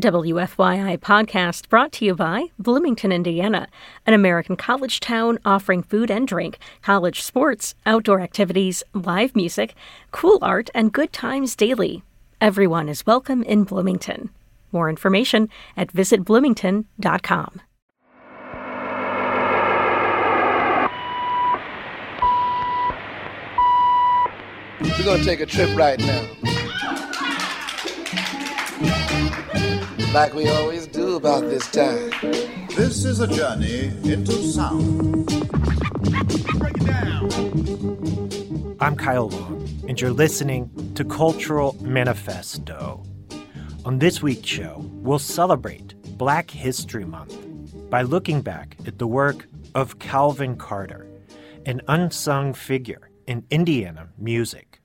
WFYI podcast brought to you by Bloomington, Indiana, an American college town offering food and drink, college sports, outdoor activities, live music, cool art, and good times daily. Everyone is welcome in Bloomington. More information at visitbloomington.com. We're going to take a trip right now. Like we always do about this time. This is a journey into sound. I'm Kyle Long, and you're listening to Cultural Manifesto. On this week's show, we'll celebrate Black History Month by looking back at the work of Calvin Carter, an unsung figure in Indiana music.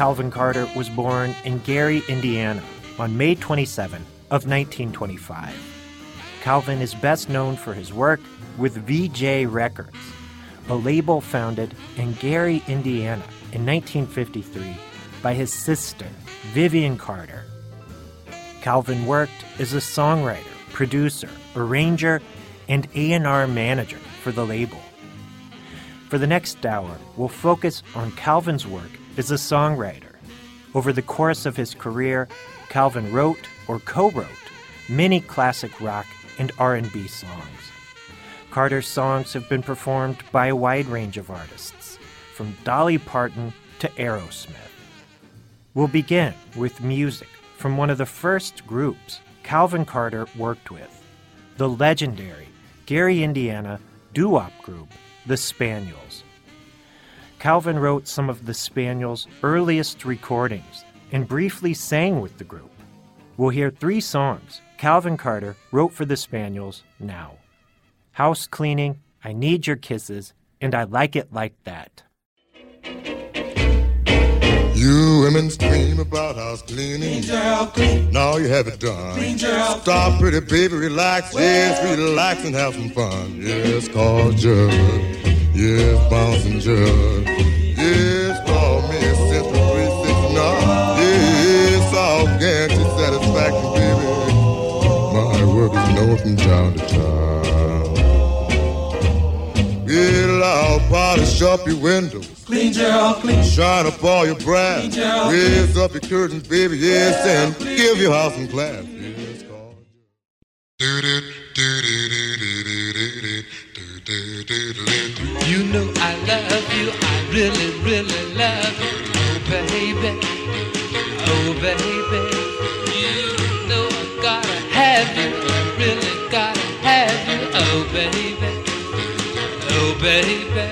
Calvin Carter was born in Gary, Indiana on May 27 of 1925. Calvin is best known for his work with Vee-Jay Records, a label founded in Gary, Indiana in 1953 by his sister, Vivian Carter. Calvin worked as a songwriter, producer, arranger, and A&R manager for the label. For the next hour, we'll focus on Calvin's work as a songwriter. Over the course of his career, Calvin wrote or co-wrote many classic rock and R&B songs. Carter's songs have been performed by a wide range of artists, from Dolly Parton to Aerosmith. We'll begin with music from one of the first groups Calvin Carter worked with, the legendary Gary, Indiana doo-wop group, the Spaniels. Calvin wrote some of the Spaniels' earliest recordings and briefly sang with the group. We'll hear three songs Calvin Carter wrote for the Spaniels now House Cleaning, I Need Your Kisses, and I Like It Like That. You women scream about house cleaning. Clean. Now you have it done. Clean Stop, pretty baby, relax. Well. Yes, relax and have some fun. Yes, call Judd. Yes, bouncing Judd. Yes, call me at Central 369. Yes, I'll guarantee satisfaction, baby. My work is known from town to town. Get loud, polish up your windows. Clean, Gerald, clean. Shine up all your brass. Clean, Gerald, Raise up your curtains, baby, yes, and clean. give your house some class. Yes, you really, really love you. Oh, baby, oh, baby. You know I gotta have you, I really gotta have you. Oh, baby, oh, baby.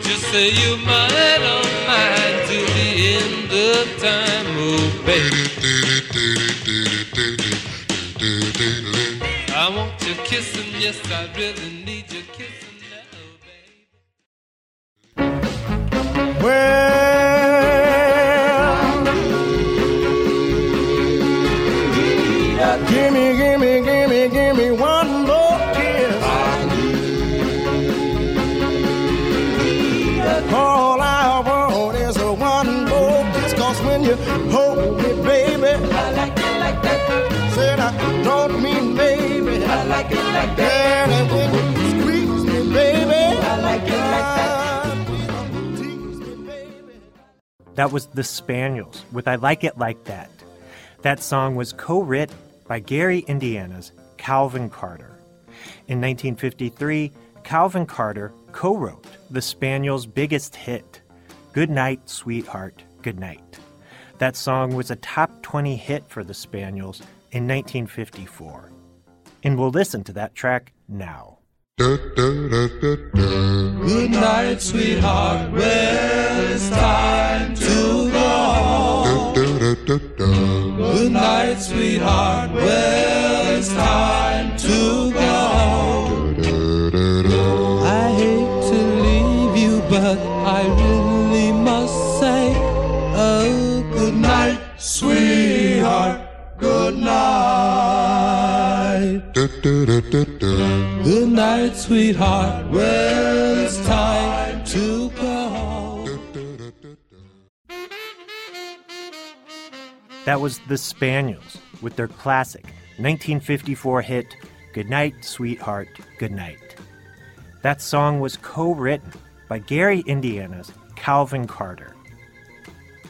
Just say you're mine, oh, mine till the end of time, oh, baby. I want your kissing, yes, I really need your kissing. That was The Spaniels with I Like It Like That. That song was co written by Gary, Indiana's Calvin Carter. In 1953, Calvin Carter co wrote The Spaniels' biggest hit, Good Night, Sweetheart, Good Night. That song was a top 20 hit for The Spaniels in 1954. And we'll listen to that track now. Good night, sweetheart. Well, it's time to go. Good night, sweetheart. Well, it's time sweetheart. Well, it's time to go. That was the Spaniels with their classic 1954 hit, Goodnight, Sweetheart, Goodnight. That song was co written by Gary Indiana's Calvin Carter.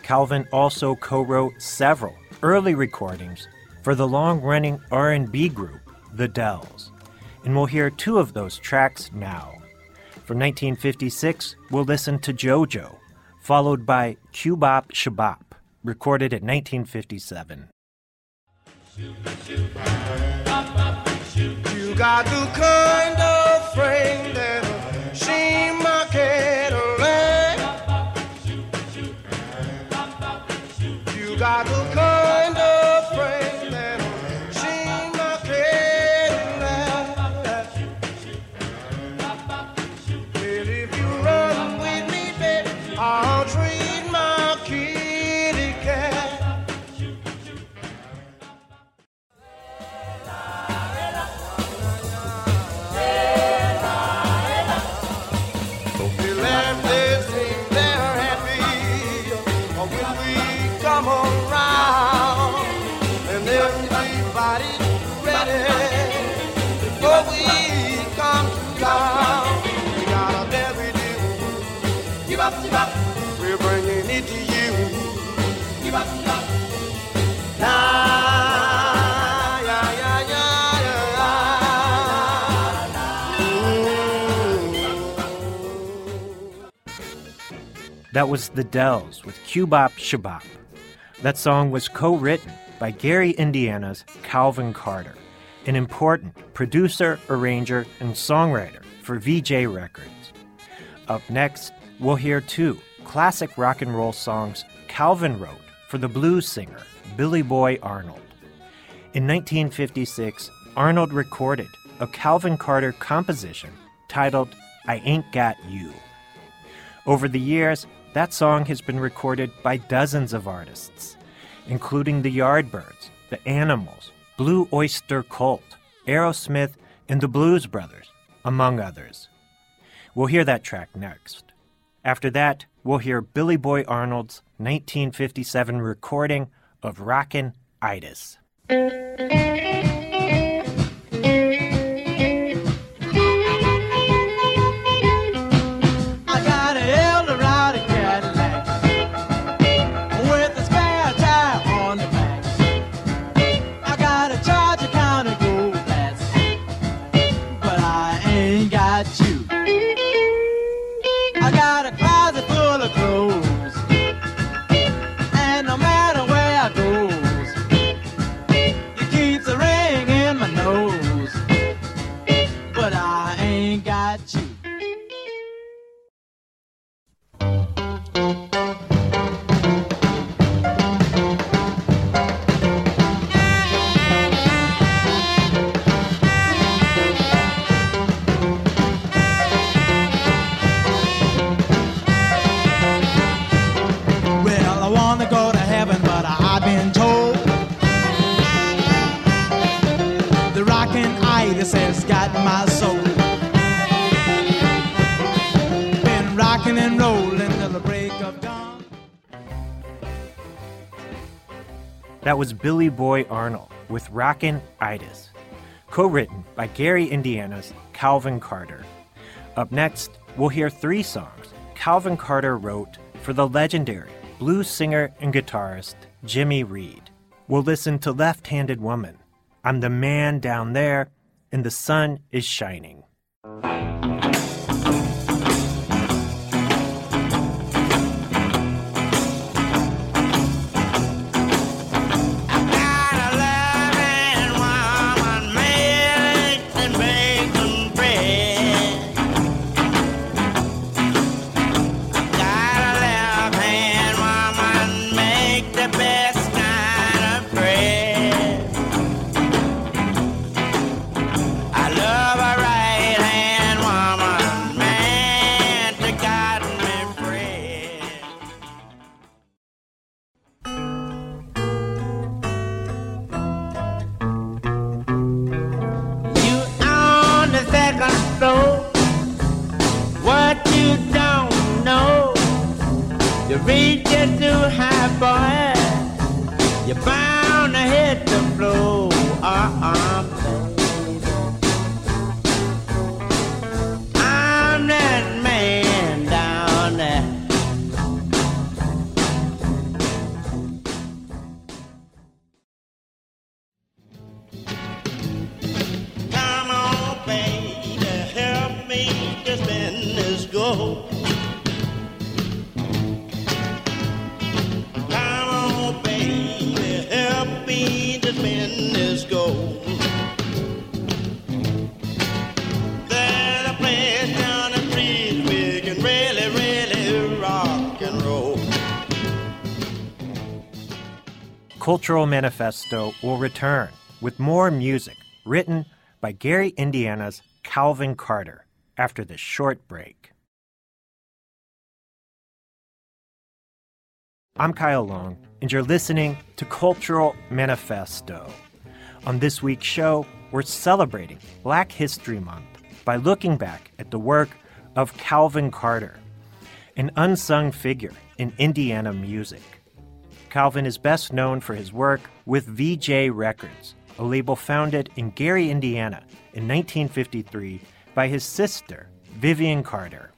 Calvin also co-wrote several early recordings for the long-running R&B group The Dells, and we'll hear two of those tracks now. From 1956, we'll listen to JoJo, followed by Cubop Shabop, recorded in 1957. You got the kind of friend That was The Dells with Cubop Shabop. That song was co written by Gary Indiana's Calvin Carter, an important producer, arranger, and songwriter for Vee-Jay Records. Up next, we'll hear two classic rock and roll songs Calvin wrote for the blues singer Billy Boy Arnold. In 1956, Arnold recorded a Calvin Carter composition titled I Ain't Got You. Over the years, that song has been recorded by dozens of artists, including the Yardbirds, the Animals, Blue Oyster Cult, Aerosmith, and the Blues Brothers, among others. We'll hear that track next. After that, we'll hear Billy Boy Arnold's 1957 recording of Rockin' Itis. That was Billy Boy Arnold with Rockin' Itis, co written by Gary Indiana's Calvin Carter. Up next, we'll hear three songs Calvin Carter wrote for the legendary blues singer and guitarist Jimmy Reed. We'll listen to Left Handed Woman, I'm the Man Down There, and the Sun is Shining. You reach it too high, boy. You're bound to hit the floor. Uh-uh, Cultural Manifesto will return with more music written by Gary Indiana's Calvin Carter after this short break. I'm Kyle Long, and you're listening to Cultural Manifesto. On this week's show, we're celebrating Black History Month by looking back at the work of Calvin Carter, an unsung figure in Indiana music. Calvin is best known for his work with Vee-Jay Records, a label founded in Gary, Indiana in 1953 by his sister, Vivian Carter.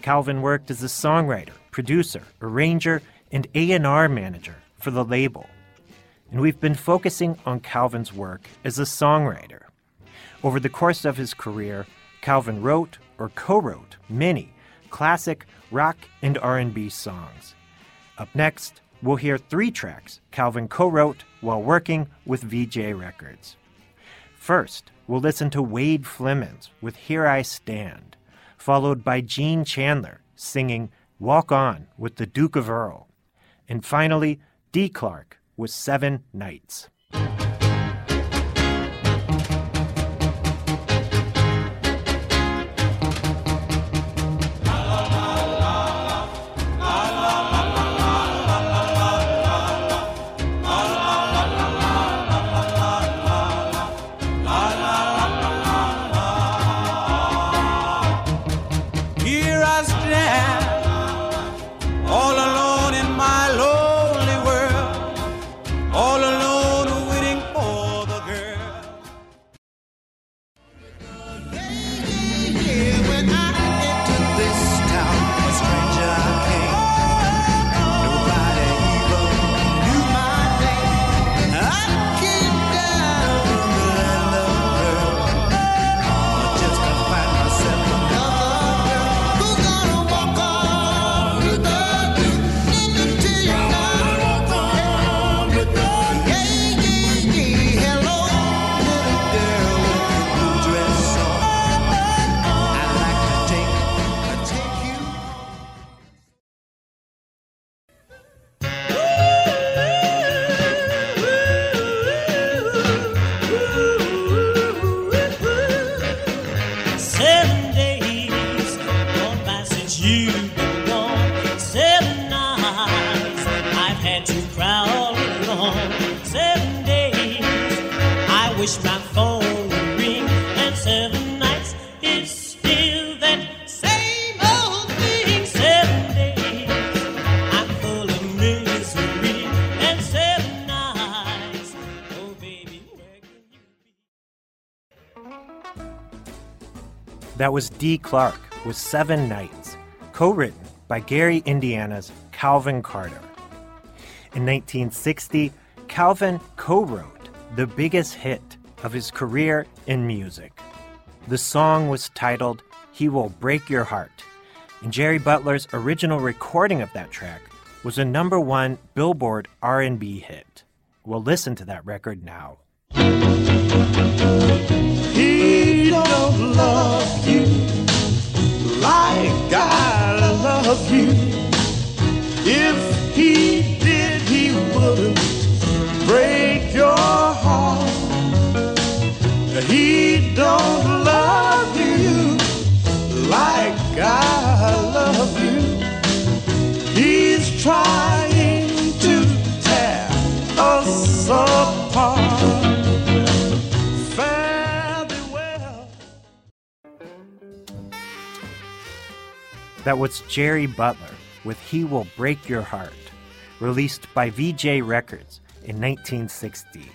Calvin worked as a songwriter, producer, arranger, and A&R manager for the label. And we've been focusing on Calvin's work as a songwriter. Over the course of his career, Calvin wrote or co-wrote many classic rock and R&B songs. Up next, we'll hear three tracks Calvin co wrote while working with Vee-Jay Records. First, we'll listen to Wade Flemons with Here I Stand, followed by Gene Chandler singing Walk On with the Duke of Earl, and finally, Dee Clark with Seven Nights. That was Dee Clark with Seven Nights, co written by Gary Indiana's Calvin Carter. In 1960, Calvin co wrote the biggest hit of his career in music. The song was titled He Will Break Your Heart, and Jerry Butler's original recording of that track was a number one Billboard R&B hit. We'll listen to that record now. That was Jerry Butler with He Will Break Your Heart, released by Vee-Jay Records in 1960.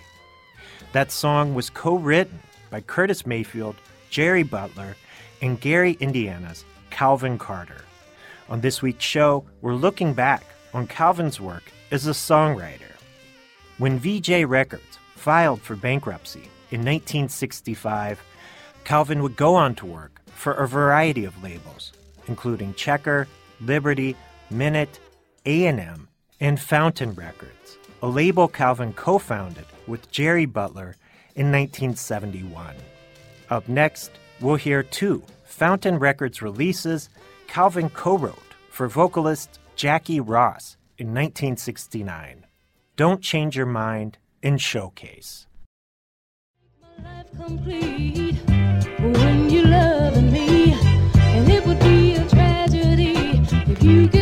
That song was co written by Curtis Mayfield, Jerry Butler, and Gary Indiana's Calvin Carter. On this week's show, we're looking back on Calvin's work as a songwriter. When Vee-Jay Records filed for bankruptcy in 1965, Calvin would go on to work for a variety of labels, including Checker, Liberty, Minit, A&M, and Fountain Records, a label Calvin co-founded with Jerry Butler in 1971. Up next, we'll hear two Fountain Records releases Calvin co-wrote for vocalist Jackie Ross in 1969. Don't Change Your Mind in Showcase. when you loving me, and it would be a tragedy if you get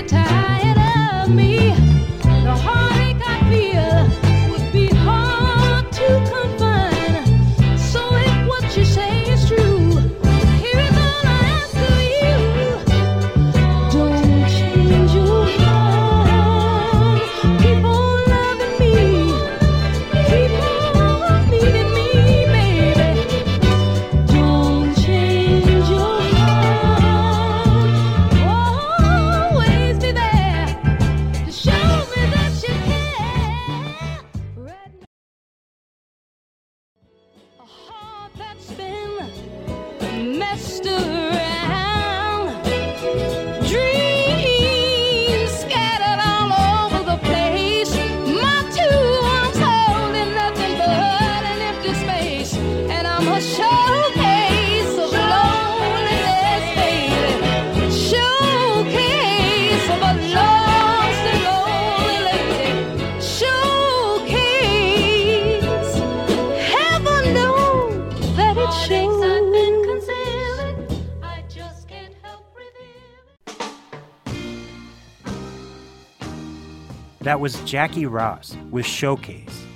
That was Jackie Ross with Showcase.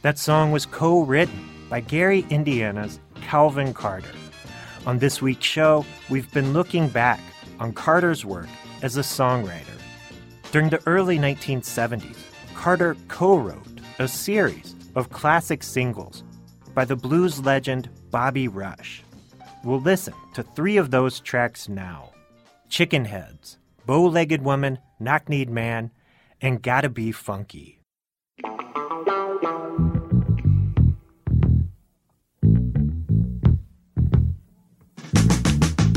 That song was co written by Gary Indiana's Calvin Carter. On this week's show, we've been looking back on Carter's work as a songwriter. During the early 1970s, Carter co wrote a series of classic singles by the blues legend Bobby Rush. We'll listen to three of those tracks now Chicken Heads, Bow Legged Woman, Knock Kneed Man, and Gotta Be Funky.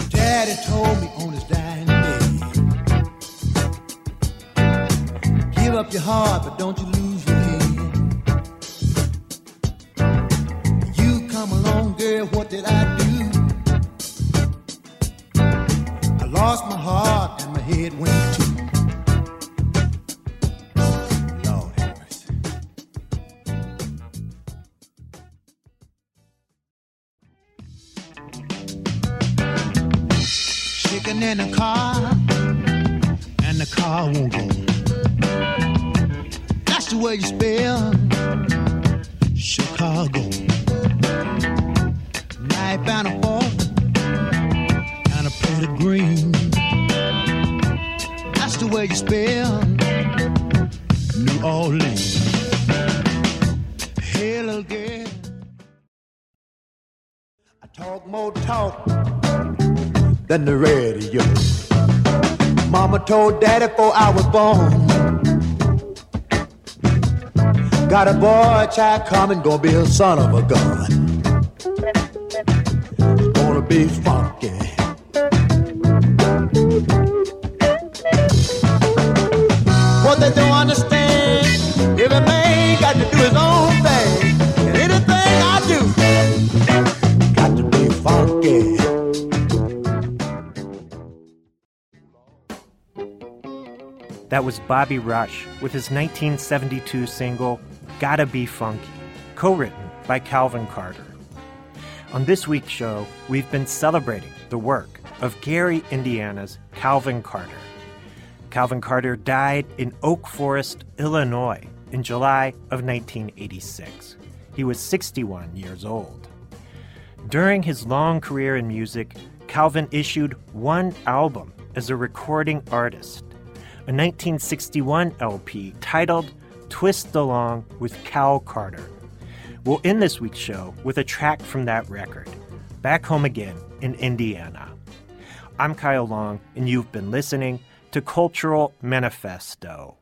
Daddy told me on his dying day. Give up your heart, but don't you Chicken in a car, and the car won't go. That's the way you spell Chicago. Knife and a fork, and a plate of green. That's the way you spell New Orleans. Little girl. I talk more talk than the radio. Mama told daddy before I was born. Got a boy child coming, gonna be a son of a gun. Gonna be funky. Was Bobby Rush with his 1972 single, Gotta Be Funky, co written by Calvin Carter. On this week's show, we've been celebrating the work of Gary, Indiana's Calvin Carter. Calvin Carter died in Oak Forest, Illinois, in July of 1986. He was 61 years old. During his long career in music, Calvin issued one album as a recording artist. A 1961 LP titled Twist Along with Cal Carter. We'll end this week's show with a track from that record, Back Home Again in Indiana. I'm Kyle Long, and you've been listening to Cultural Manifesto.